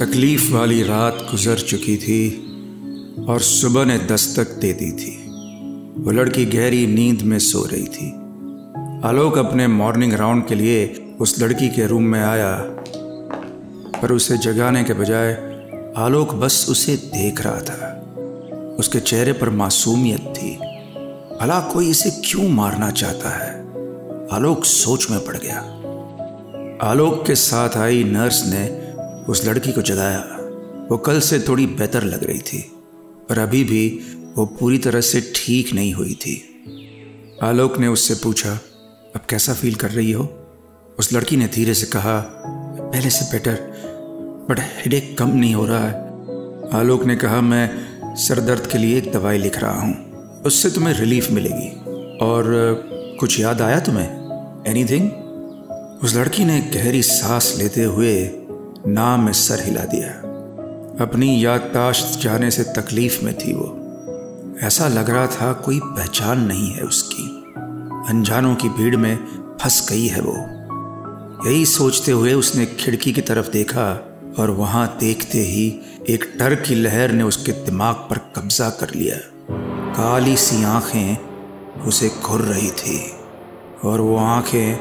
तकलीफ़ वाली रात गुजर चुकी थी और सुबह ने दस्तक दे दी थी। वो लड़की गहरी नींद में सो रही थी। आलोक अपने मॉर्निंग राउंड के लिए उस लड़की के रूम में आया, पर उसे जगाने के बजाय आलोक बस उसे देख रहा था। उसके चेहरे पर मासूमियत थी। भला कोई इसे क्यों मारना चाहता है? आलोक सोच में पड़ गया। आलोक के साथ आई नर्स ने उस लड़की को जगाया। वो कल से थोड़ी बेहतर लग रही थी, पर अभी भी वो पूरी तरह से ठीक नहीं हुई थी। आलोक ने उससे पूछा, अब कैसा फील कर रही हो? उस लड़की ने धीरे से कहा, पहले से बेटर बट हेडेक कम नहीं हो रहा है। आलोक ने कहा, मैं सर दर्द के लिए एक दवाई लिख रहा हूँ। उससे तुम्हें रिलीफ मिलेगी। और, कुछ याद आया तुम्हें? एनीथिंग उस लड़की ने गहरी सांस लेते हुए नाम में सर हिला दिया अपनी याददाश्त जाने से तकलीफ़ में थी वो। ऐसा लग रहा था कोई पहचान नहीं है उसकी। अनजानों की भीड़ में फंस गई है वो। यही सोचते हुए उसने खिड़की की तरफ़ देखा और वहाँ देखते ही एक डर की लहर ने उसके दिमाग पर कब्जा कर लिया। काली सी आँखें उसे घुर रही थी और वो आँखें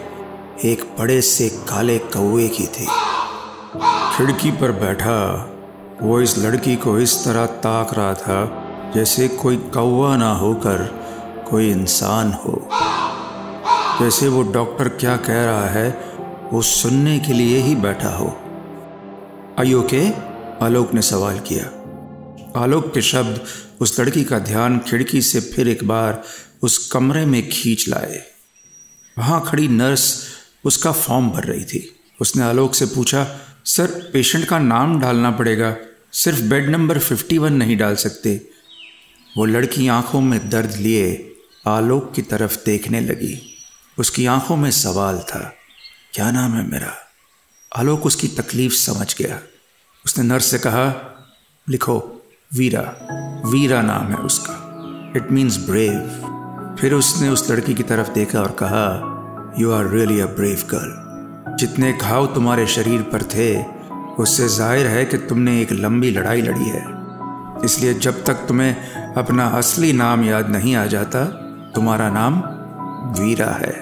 एक बड़े से काले कौए की थी। खिड़की पर बैठा, वो इस लड़की को इस तरह ताक रहा था जैसे कोई कौवा ना होकर कोई इंसान हो। जैसे वो डॉक्टर क्या कह रहा है, वो सुनने के लिए ही बैठा हो। आयो के आलोक ने सवाल किया। आलोक के शब्द उस लड़की का ध्यान खिड़की से फिर एक बार उस कमरे में खींच लाए। वहाँ खड़ी नर्स उसका फॉर्म भर रही थी। उसने आलोक से पूछा सर पेशेंट का नाम डालना पड़ेगा। सिर्फ़ बेड नंबर 51 नहीं डाल सकते। वो लड़की आँखों में दर्द लिए आलोक की तरफ़ देखने लगी। उसकी आँखों में सवाल था, क्या नाम है मेरा? आलोक उसकी तकलीफ़ समझ गया। उसने नर्स से कहा, लिखो, वीरा वीरा नाम है उसका। इट मीन्स ब्रेव फिर उसने उस लड़की की तरफ़ देखा और कहा you are really a brave girl जितने घाव तुम्हारे शरीर पर थे, उससे ज़ाहिर है कि तुमने एक लंबी लड़ाई लड़ी है। इसलिए जब तक तुम्हें अपना असली नाम याद नहीं आ जाता, तुम्हारा नाम वीरा है।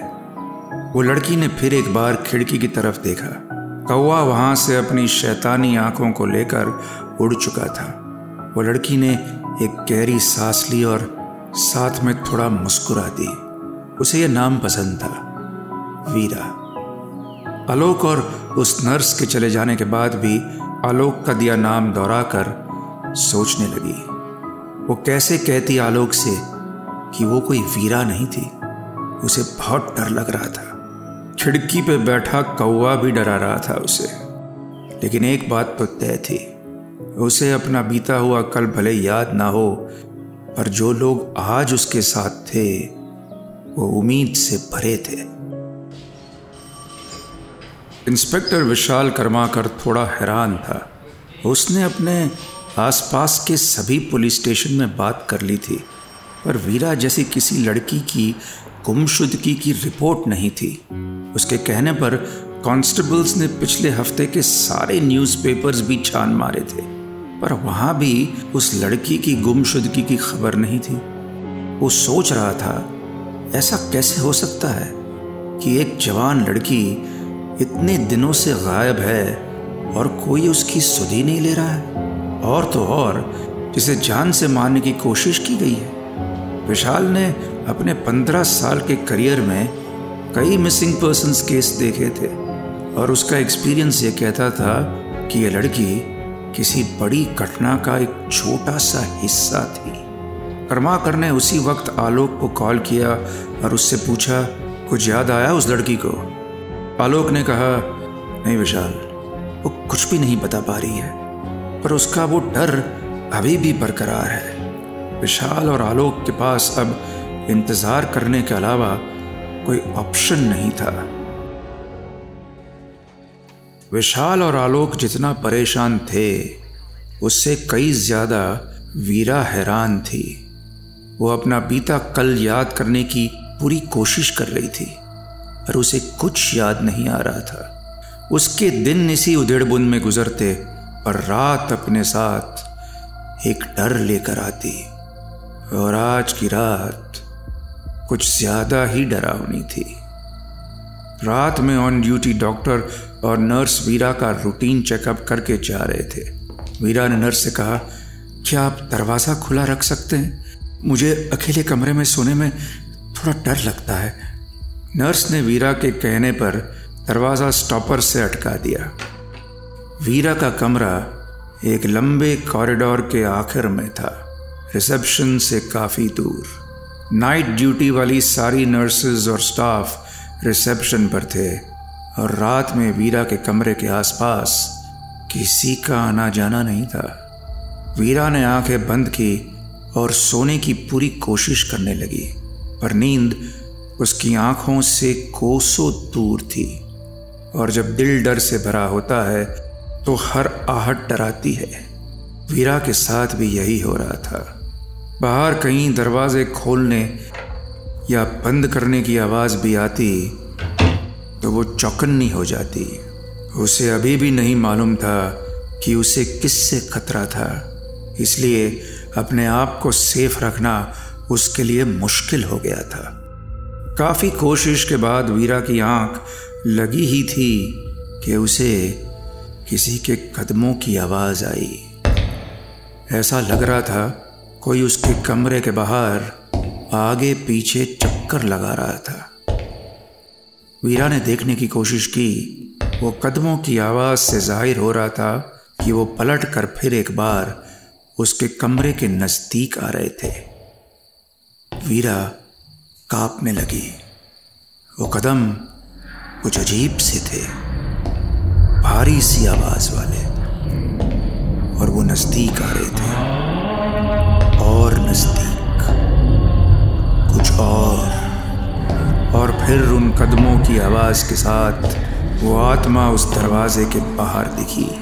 वो लड़की ने फिर एक बार खिड़की की तरफ़ देखा। कौवा वहाँ से अपनी शैतानी आँखों को लेकर उड़ चुका था। वो लड़की ने एक गहरी सांस ली और साथ में थोड़ा मुस्कुरा दी। उसे यह नाम पसंद था, वीरा। आलोक और उस नर्स के चले जाने के बाद भी आलोक का दिया नाम दोहराकर सोचने लगी। वो कैसे कहती आलोक से कि वो कोई वीरा नहीं थी? उसे बहुत डर लग रहा था। खिड़की पे बैठा कौवा भी डरा रहा था उसे। लेकिन एक बात तो तय थी, उसे अपना बीता हुआ कल भले याद ना हो, पर जो लोग आज उसके साथ थे, वो उम्मीद से भरे थे। इंस्पेक्टर विशाल कर्माकर थोड़ा हैरान था। उसने अपने आसपास के सभी पुलिस स्टेशन में बात कर ली थी, पर वीरा जैसी किसी लड़की की गुमशुदगी की रिपोर्ट नहीं थी। उसके कहने पर कांस्टेबल्स ने पिछले हफ़्ते के सारे न्यूज़पेपर्स भी छान मारे थे, पर वहाँ भी उस लड़की की गुमशुदगी की खबर नहीं थी। वो सोच रहा था, ऐसा कैसे हो सकता है कि एक जवान लड़की इतने दिनों से गायब है और कोई उसकी सुधी नहीं ले रहा है। और तो और, जिसे जान से मारने की कोशिश की गई है। विशाल ने अपने पंद्रह साल के करियर में कई मिसिंग पर्सनस केस देखे थे और उसका एक्सपीरियंस ये कहता था कि यह लड़की किसी बड़ी घटना का एक छोटा सा हिस्सा थी। कर्माकर ने उसी वक्त आलोक को कॉल किया और उससे पूछा, कुछ याद आया उस लड़की को? आलोक ने कहा, नहीं विशाल, वो कुछ भी नहीं बता पा रही है, पर उसका वो डर अभी भी बरकरार है। विशाल और आलोक के पास अब इंतज़ार करने के अलावा कोई ऑप्शन नहीं था। विशाल और आलोक जितना परेशान थे, उससे कई ज़्यादा वीरा हैरान थी। वो अपना बीता कल याद करने की पूरी कोशिश कर रही थी। पर उसे कुछ याद नहीं आ रहा था। उसके दिन इसी उधेड़ उधेड़बुन में गुजरते पर रात अपने साथ एक डर लेकर आती और आज की रात कुछ ज़्यादा ही डरावनी थी। रात में ऑन ड्यूटी डॉक्टर और नर्स वीरा का रूटीन चेकअप करके जा रहे थे। वीरा ने नर्स से कहा, क्या आप दरवाज़ा खुला रख सकते हैं? मुझे अकेले कमरे में सोने में थोड़ा डर लगता है। नर्स ने वीरा के कहने पर दरवाज़ा स्टॉपर से अटका दिया। वीरा का कमरा एक लंबे कॉरिडोर के आखिर में था, रिसेप्शन से काफ़ी दूर। नाइट ड्यूटी वाली सारी नर्सेज और स्टाफ रिसेप्शन पर थे और रात में वीरा के कमरे के आसपास किसी का आना जाना नहीं था। वीरा ने आँखें बंद की और सोने की पूरी कोशिश करने लगी, पर नींद उसकी आँखों से कोसों दूर थी। और जब दिल डर से भरा होता है तो हर आहट डराती है। वीरा के साथ भी यही हो रहा था। बाहर कहीं दरवाजे खोलने या बंद करने की आवाज़ भी आती तो वो चौकन्नी हो जाती। उसे अभी भी नहीं मालूम था कि उसे किससे खतरा था। इसलिए अपने आप को सेफ़ रखना उसके लिए मुश्किल हो गया था। काफ़ी कोशिश के बाद वीरा की आँख लगी ही थी कि उसे किसी के कदमों की आवाज़ आई। ऐसा लग रहा था कोई उसके कमरे के बाहर आगे पीछे चक्कर लगा रहा था। वीरा ने देखने की कोशिश की, वो कदमों की आवाज़ से ज़ाहिर हो रहा था कि वो पलट कर फिर एक बार उसके कमरे के नज़दीक आ रहे थे। वीरा कांपने लगी। वो कदम कुछ अजीब से थे। भारी सी आवाज़ वाले। और वो नज़दीक आ रहे थे। और नज़दीक। कुछ और। और फिर उन कदमों की आवाज़ के साथ वो आत्मा उस दरवाजे के बाहर दिखी।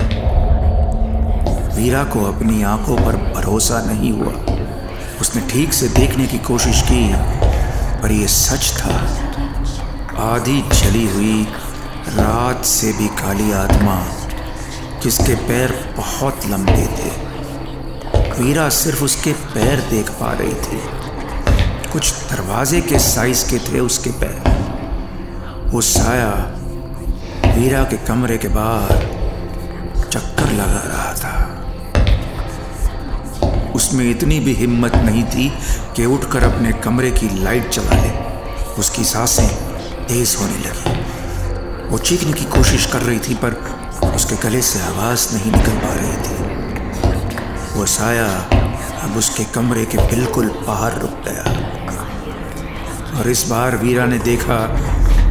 वीरा को अपनी आँखों पर भरोसा नहीं हुआ। उसने ठीक से देखने की कोशिश की। पर यह सच था। आधी चली हुई रात से भी काली आत्मा, जिसके पैर बहुत लंबे थे। वीरा सिर्फ़ उसके पैर देख पा रही थी। कुछ दरवाजे के साइज़ के थे उसके पैर। वो साया वीरा के कमरे के बाहर चक्कर लगा रहा था। उसमें इतनी भी हिम्मत नहीं थी कि उठकर अपने कमरे की लाइट चला ले। उसकी साँसें तेज होने लगी। वो चीखने की कोशिश कर रही थी, पर उसके गले से आवाज़ नहीं निकल पा रही थी। वो साया अब उसके कमरे के बिल्कुल बाहर रुक गया। और इस बार वीरा ने देखा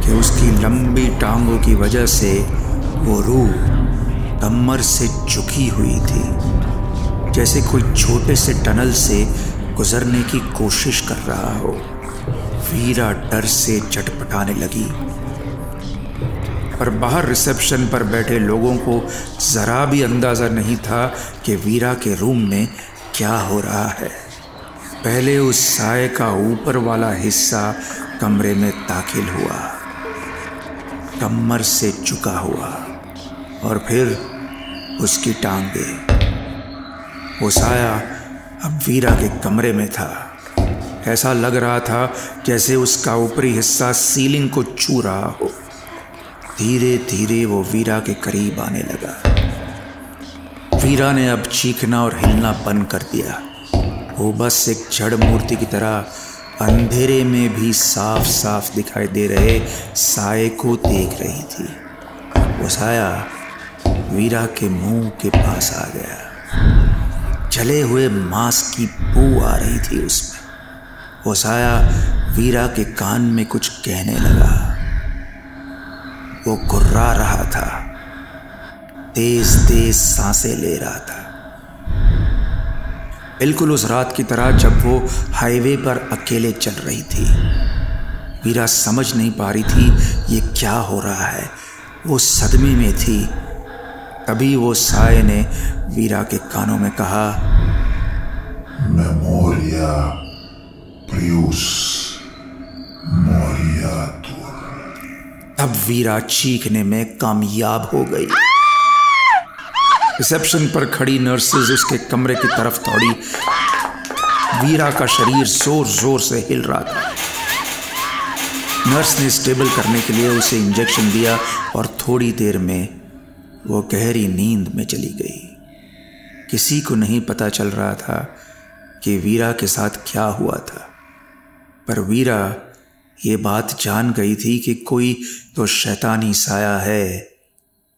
कि उसकी लंबी टांगों की वजह से वो रूह कमर से झुकी हुई थी। जैसे कोई छोटे से टनल से गुजरने की कोशिश कर रहा हो। वीरा डर से चटपटाने लगी। पर बाहर रिसेप्शन पर बैठे लोगों को ज़रा भी अंदाज़ा नहीं था कि वीरा के रूम में क्या हो रहा है। पहले उस साय का ऊपर वाला हिस्सा कमरे में दाखिल हुआ। कमर से चुका हुआ और फिर उसकी टांगे। वो साया अब वीरा के कमरे में था। ऐसा लग रहा था जैसे उसका ऊपरी हिस्सा सीलिंग को छू रहा हो। धीरे धीरे वो वीरा के करीब आने लगा। वीरा ने अब चीखना और हिलना बंद कर दिया। वो बस एक जड़ मूर्ति की तरह अंधेरे में भी साफ़ साफ़ दिखाई दे रहे साय को देख रही थी। वो साया वीरा के मुँह के पास आ गया। जले हुए मांस की बू आ रही थी उसमें। वो साया वीरा के कान में कुछ कहने लगा। वो गुर्रा रहा था। तेज तेज साँसें ले रहा था। बिल्कुल उस रात की तरह जब वो हाईवे पर अकेले चल रही थी, वीरा समझ नहीं पा रही थी ये क्या हो रहा है। वो सदमे में थी। तभी वो साय ने वीरा के कानों में कहा मेमोरिया प्रियुस मोरियातुर तब वीरा चीखने में कामयाब हो गई। रिसेप्शन पर खड़ी नर्सेज उसके कमरे की तरफ़ दौड़ी। वीरा का शरीर ज़ोर ज़ोर से हिल रहा था। नर्स ने स्टेबल करने के लिए उसे इंजेक्शन दिया और थोड़ी देर में वो गहरी नींद में चली गई। किसी को नहीं पता चल रहा था कि वीरा के साथ क्या हुआ था। पर वीरा ये बात जान गई थी कि कोई तो शैतानी साया है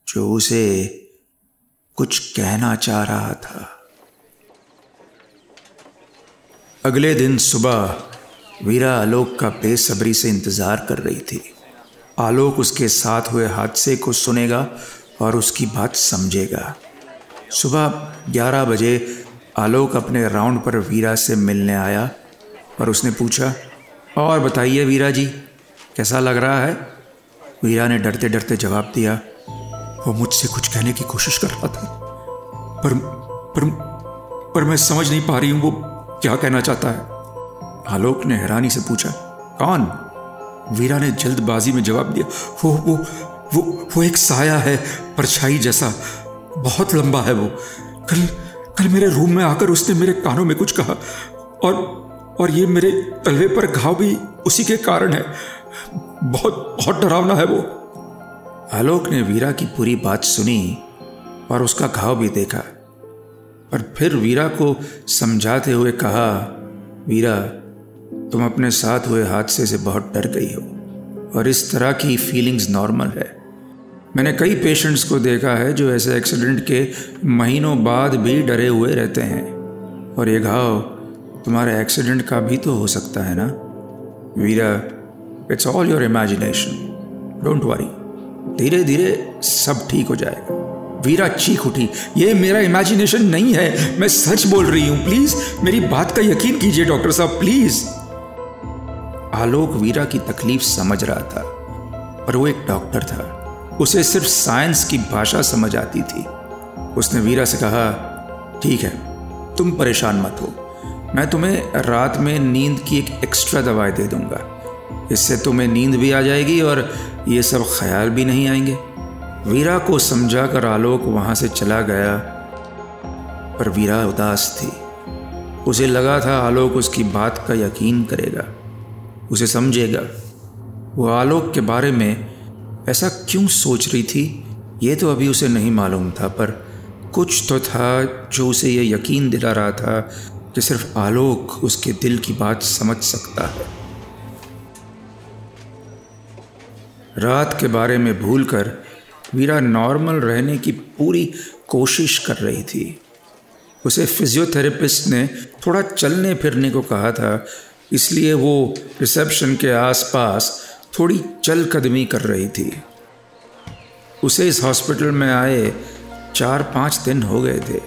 जो उसे कुछ कहना चाह रहा था। अगले दिन सुबह वीरा आलोक का बेसब्री से इंतज़ार कर रही थी। आलोक उसके साथ हुए हादसे को सुनेगा और उसकी बात समझेगा। सुबह ग्यारह बजे आलोक अपने राउंड पर वीरा से मिलने आया और उसने पूछा, और बताइए वीरा जी, कैसा लग रहा है? वीरा ने डरते डरते जवाब दिया, वो मुझसे कुछ कहने की कोशिश कर रहा था, पर पर पर मैं समझ नहीं पा रही हूँ वो क्या कहना चाहता है? आलोक ने हैरानी से पूछा, कौन? वीरा ने जल्दबाजी में जवाब दिया, वो वो वो वो एक साया है, परछाई जैसा। बहुत लंबा है वो। कल कल मेरे रूम में आकर उसने मेरे कानों में कुछ कहा। और और ये मेरे तलवे पर घाव भी उसी के कारण है। बहुत बहुत डरावना है वो। आलोक ने वीरा की पूरी बात सुनी और उसका घाव भी देखा। पर फिर वीरा को समझाते हुए कहा, वीरा, तुम अपने साथ हुए हादसे से बहुत डर गई हो और इस तरह की फीलिंग्स नॉर्मल है। मैंने कई पेशेंट्स को देखा है जो ऐसे एक्सीडेंट के महीनों बाद भी डरे हुए रहते हैं। और ये घाव तुम्हारे एक्सीडेंट का भी तो हो सकता है ना? Veera it's all your imagination don't worry धीरे धीरे सब ठीक हो जाएगा। वीरा चीख उठी, ये मेरा इमेजिनेशन नहीं है। मैं सच बोल रही हूँ प्लीज़ मेरी बात का यकीन कीजिए डॉक्टर साहब प्लीज़ आलोक वीरा की तकलीफ़ समझ रहा था, पर वो एक डॉक्टर था। उसे सिर्फ़ साइंस की भाषा समझ आती थी। उसने वीरा से कहा, ठीक है, तुम परेशान मत हो। मैं तुम्हें रात में नींद की एक एक्स्ट्रा दवाई दे दूँगा। इससे तुम्हें नींद भी आ जाएगी और ये सब ख्याल भी नहीं आएँगे। वीरा को समझा कर आलोक वहाँ से चला गया, पर वीरा उदास थी। उसे लगा था आलोक उसकी बात का यकीन करेगा। उसे समझेगा। वो आलोक के बारे में ऐसा क्यों सोच रही थी? ये तो अभी उसे नहीं मालूम था, पर कुछ तो था जो उसे ये यकीन दिला रहा था कि सिर्फ़ आलोक उसके दिल की बात समझ सकता है। रात के बारे में भूलकर वीरा नॉर्मल रहने की पूरी कोशिश कर रही थी। उसे फिजियोथेरेपिस्ट ने थोड़ा चलने फिरने को कहा था, इसलिए वो रिसेप्शन के आसपास थोड़ी चल कदमी कर रही थी। उसे इस हॉस्पिटल में आए चार पाँच दिन हो गए थे।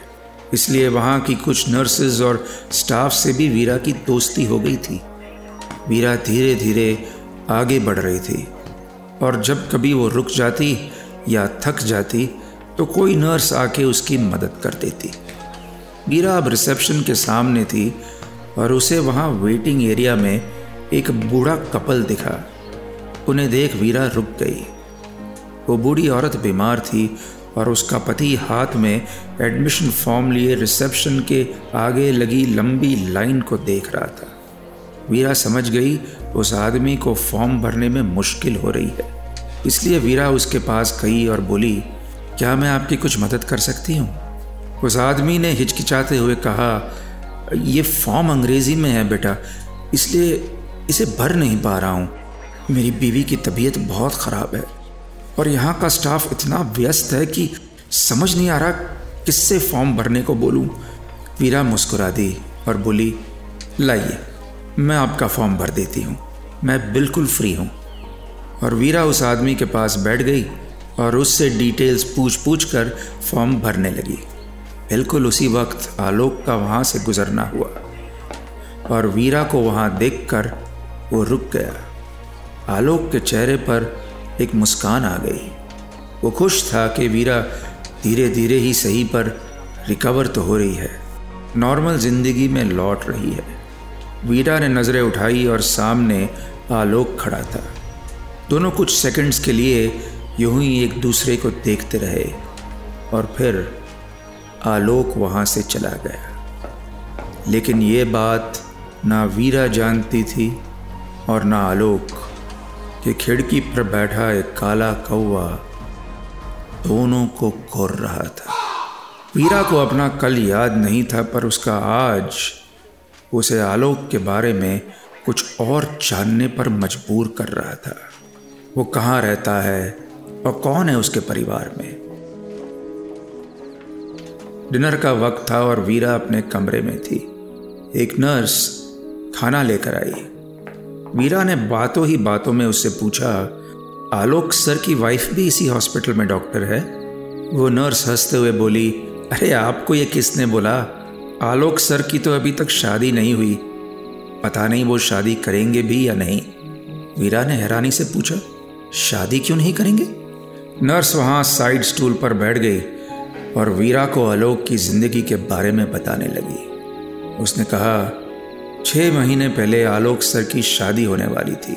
इसलिए वहाँ की कुछ नर्सेज और स्टाफ से भी वीरा की दोस्ती हो गई थी। वीरा धीरे धीरे आगे बढ़ रही थी और जब कभी वो रुक जाती या थक जाती तो कोई नर्स आके उसकी मदद कर देती। वीरा अब रिसेप्शन के सामने थी और उसे वहाँ वेटिंग एरिया में एक बूढ़ा कपल दिखा। उन्हें देख वीरा रुक गई। वो बूढ़ी औरत बीमार थी और उसका पति हाथ में एडमिशन फॉर्म लिए रिसेप्शन के आगे लगी लंबी लाइन को देख रहा था। वीरा समझ गई, उस आदमी को फॉर्म भरने में मुश्किल हो रही है। इसलिए वीरा उसके पास गई और बोली, क्या मैं आपकी कुछ मदद कर सकती हूँ? उस आदमी ने हिचकिचाते हुए कहा, ये फॉर्म अंग्रेज़ी में है बेटा, इसलिए इसे भर नहीं पा रहा हूँ। मेरी बीवी की तबीयत बहुत ख़राब है और यहाँ का स्टाफ इतना व्यस्त है कि समझ नहीं आ रहा किससे फॉर्म भरने को बोलूँ। वीरा मुस्कुरा दी और बोली, लाइए, मैं आपका फॉर्म भर देती हूँ। मैं बिल्कुल फ्री हूँ। और वीरा उस आदमी के पास बैठ गई और उससे डिटेल्स पूछ पूछ कर फॉर्म भरने लगी। बिल्कुल उसी वक्त आलोक का वहाँ से गुजरना हुआ और वीरा को वहाँ देखकर वो रुक गया। आलोक के चेहरे पर एक मुस्कान आ गई। वो खुश था कि वीरा धीरे धीरे ही सही पर रिकवर तो हो रही है। नॉर्मल ज़िंदगी में लौट रही है। वीरा ने नज़रें उठाई और सामने आलोक खड़ा था। दोनों कुछ सेकंड्स के लिए यूँ ही एक दूसरे को देखते रहे और फिर आलोक वहाँ से चला गया। लेकिन ये बात ना वीरा जानती थी और ना आलोक। कि खिड़की पर बैठा एक काला कौवा दोनों को घोर रहा था। वीरा को अपना कल याद नहीं था, पर उसका आज उसे आलोक के बारे में कुछ और जानने पर मजबूर कर रहा था। वो कहाँ रहता है और कौन है उसके परिवार में? डिनर का वक्त था और वीरा अपने कमरे में थी। एक नर्स खाना लेकर आई। मीरा ने बातों ही बातों में उससे पूछा, आलोक सर की वाइफ भी इसी हॉस्पिटल में डॉक्टर है? वो नर्स हँसते हुए बोली, अरे, आपको ये किसने बोला? आलोक सर की तो अभी तक शादी नहीं हुई। पता नहीं वो शादी करेंगे भी या नहीं. वीरा ने हैरानी से पूछा, शादी क्यों नहीं करेंगे? नर्स वहाँ साइड स्टूल पर बैठ गई और वीरा को आलोक की ज़िंदगी के बारे में बताने लगी। उसने कहा छह महीने पहले आलोक सर की शादी होने वाली थी,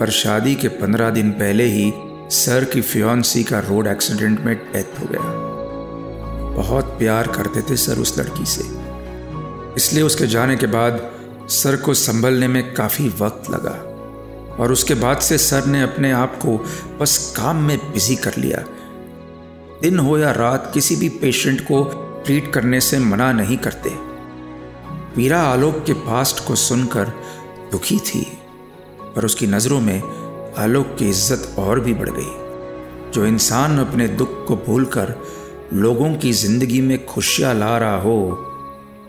पर शादी के पंद्रह दिन पहले ही सर की फ्योन्सी का रोड एक्सीडेंट में डेथ हो गया। बहुत प्यार करते थे सर उस लड़की से। इसलिए उसके जाने के बाद सर को संभलने में काफ़ी वक्त लगा, और उसके बाद से सर ने अपने आप को बस काम में बिज़ी कर लिया। दिन हो या रात किसी भी पेशेंट को ट्रीट करने से मना नहीं करते। वीरा आलोक के पास्ट को सुनकर दुखी थी, पर उसकी नज़रों में आलोक की इज़्ज़त और भी बढ़ गई। जो इंसान अपने दुख को भूलकर लोगों की ज़िंदगी में खुशियाँ ला रहा हो,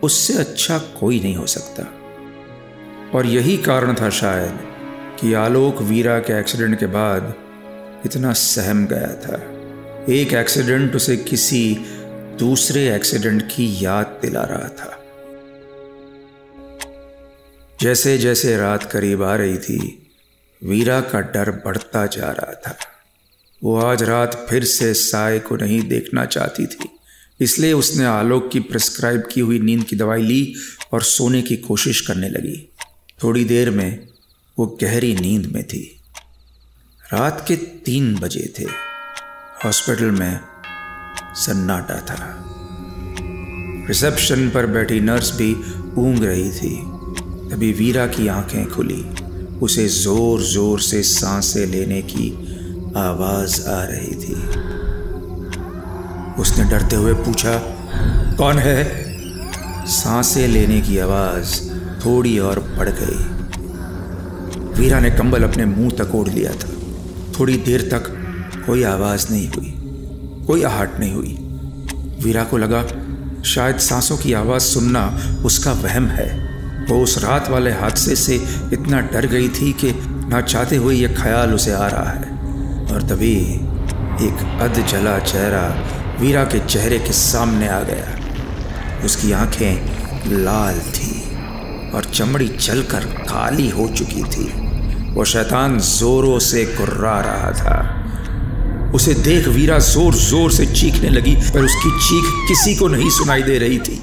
उससे अच्छा कोई नहीं हो सकता। और यही कारण था शायद कि आलोक वीरा के एक्सीडेंट के बाद इतना सहम गया था। एक एक्सीडेंट उसे किसी दूसरे एक्सीडेंट की याद दिला रहा था। जैसे जैसे रात करीब आ रही थी, वीरा का डर बढ़ता जा रहा था। वो आज रात फिर से साय को नहीं देखना चाहती थी। इसलिए उसने आलोक की प्रिस्क्राइब की हुई नींद की दवाई ली और सोने की कोशिश करने लगी। थोड़ी देर में वो गहरी नींद में थी। रात के तीन बजे थे। हॉस्पिटल में सन्नाटा था। रिसेप्शन पर बैठी नर्स भी ऊंग रही थी। तभी वीरा की आँखें खुली। उसे ज़ोर ज़ोर से साँसें लेने की आवाज़ आ रही थी। उसने डरते हुए पूछा, कौन है? साँसें लेने की आवाज़ थोड़ी और बढ़ गई। वीरा ने कंबल अपने मुँह तक ओढ़ लिया था। थोड़ी देर तक कोई आवाज़ नहीं हुई, कोई आहट नहीं हुई। वीरा को लगा, शायद सांसों की आवाज़ सुनना उसका वहम है। वो उस रात वाले हादसे से इतना डर गई थी कि ना चाहते हुए ये ख्याल उसे आ रहा है। और तभी एक अध जला चेहरा वीरा के चेहरे के सामने आ गया। उसकी आँखें लाल थी और चमड़ी जलकर काली हो चुकी थी। वो शैतान जोरों से कुर्रा रहा था। उसे देख वीरा ज़ोर ज़ोर से चीखने लगी, पर उसकी चीख किसी को नहीं सुनाई दे रही थी।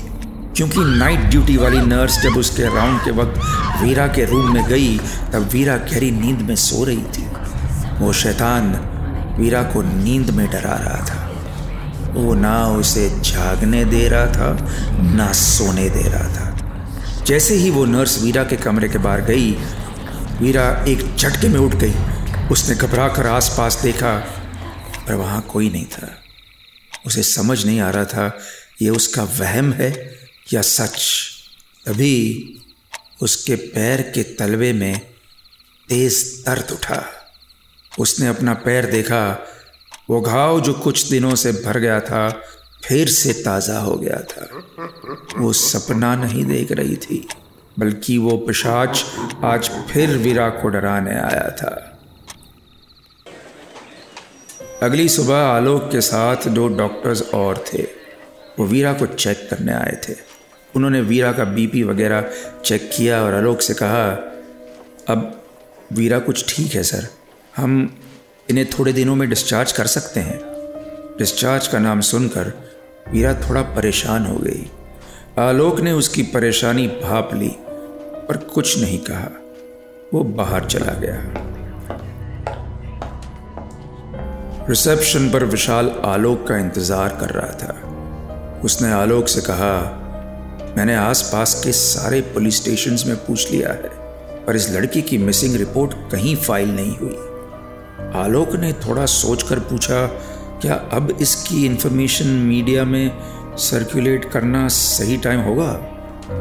क्योंकि नाइट ड्यूटी वाली नर्स जब उसके राउंड के वक्त वीरा के रूम में गई, तब वीरा गहरी नींद में सो रही थी। वो शैतान वीरा को नींद में डरा रहा था। वो ना उसे जागने दे रहा था, ना सोने दे रहा था। जैसे ही वो नर्स वीरा के कमरे के बाहर गई, वीरा एक झटके में उठ गई। उसने घबरा कर आस पास देखा, पर वहाँ कोई नहीं था। उसे समझ नहीं आ रहा था, ये उसका वहम है या सच। तभी उसके पैर के तलवे में तेज दर्द उठा। उसने अपना पैर देखा। वो घाव जो कुछ दिनों से भर गया था, फिर से ताज़ा हो गया था। वो सपना नहीं देख रही थी, बल्कि वो पिशाच आज फिर वीरा को डराने आया था। अगली सुबह आलोक के साथ दो डॉक्टर्स और थे। वो वीरा को चेक करने आए थे। उन्होंने वीरा का बीपी वगैरह चेक किया और आलोक से कहा, अब वीरा कुछ ठीक है, सर। हम इन्हें थोड़े दिनों में डिस्चार्ज कर सकते हैं। डिस्चार्ज का नाम सुनकर वीरा थोड़ा परेशान हो गई। आलोक ने उसकी परेशानी भाप ली पर कुछ नहीं कहा। वो बाहर चला गया। रिसेप्शन पर विशाल आलोक का इंतज़ार कर रहा था। उसने आलोक से कहा मैंने आसपास के सारे पुलिस स्टेशन में पूछ लिया है, पर इस लड़की की मिसिंग रिपोर्ट कहीं फ़ाइल नहीं हुई। आलोक ने थोड़ा सोचकर पूछा, क्या अब इसकी इंफॉर्मेशन मीडिया में सर्कुलेट करना सही टाइम होगा?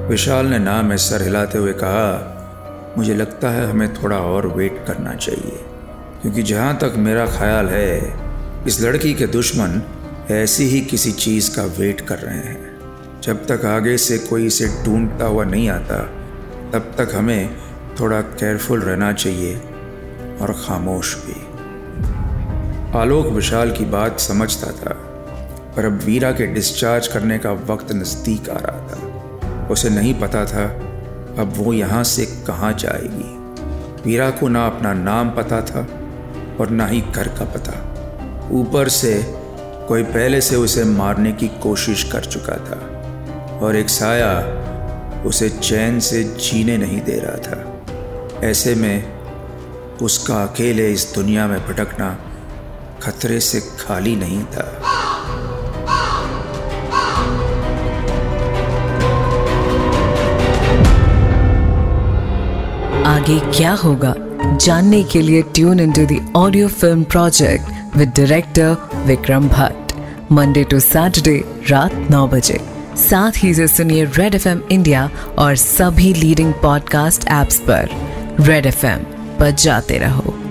विशाल ने ना में सर हिलाते हुए कहा, मुझे लगता है हमें थोड़ा और वेट करना चाहिए, क्योंकि जहाँ तक मेरा ख्याल है, इस लड़की के दुश्मन ऐसी ही किसी चीज़ का वेट कर रहे हैं। जब तक आगे से कोई इसे ढूंढता हुआ नहीं आता, तब तक हमें थोड़ा केयरफुल रहना चाहिए और खामोश भी। आलोक विशाल की बात समझता था, पर अब वीरा के डिस्चार्ज करने का वक्त नज़दीक आ रहा था। उसे नहीं पता था, अब वो यहाँ से कहाँ जाएगी। वीरा को ना अपना नाम पता था और ना ही घर का पता। ऊपर से कोई पहले से उसे मारने की कोशिश कर चुका था। और एक साया उसे चैन से जीने नहीं दे रहा था। ऐसे में उसका अकेले इस दुनिया में भटकना खतरे से खाली नहीं था। आगे क्या होगा? जानने के लिए tune in to audio film project with director Vikram Bhatt Monday to Saturday रात नौ बजे। साथ ही से सुनिए रेड एफएम इंडिया और सभी लीडिंग पॉडकास्ट एप्स पर। रेड एफ़ पर जाते रहो।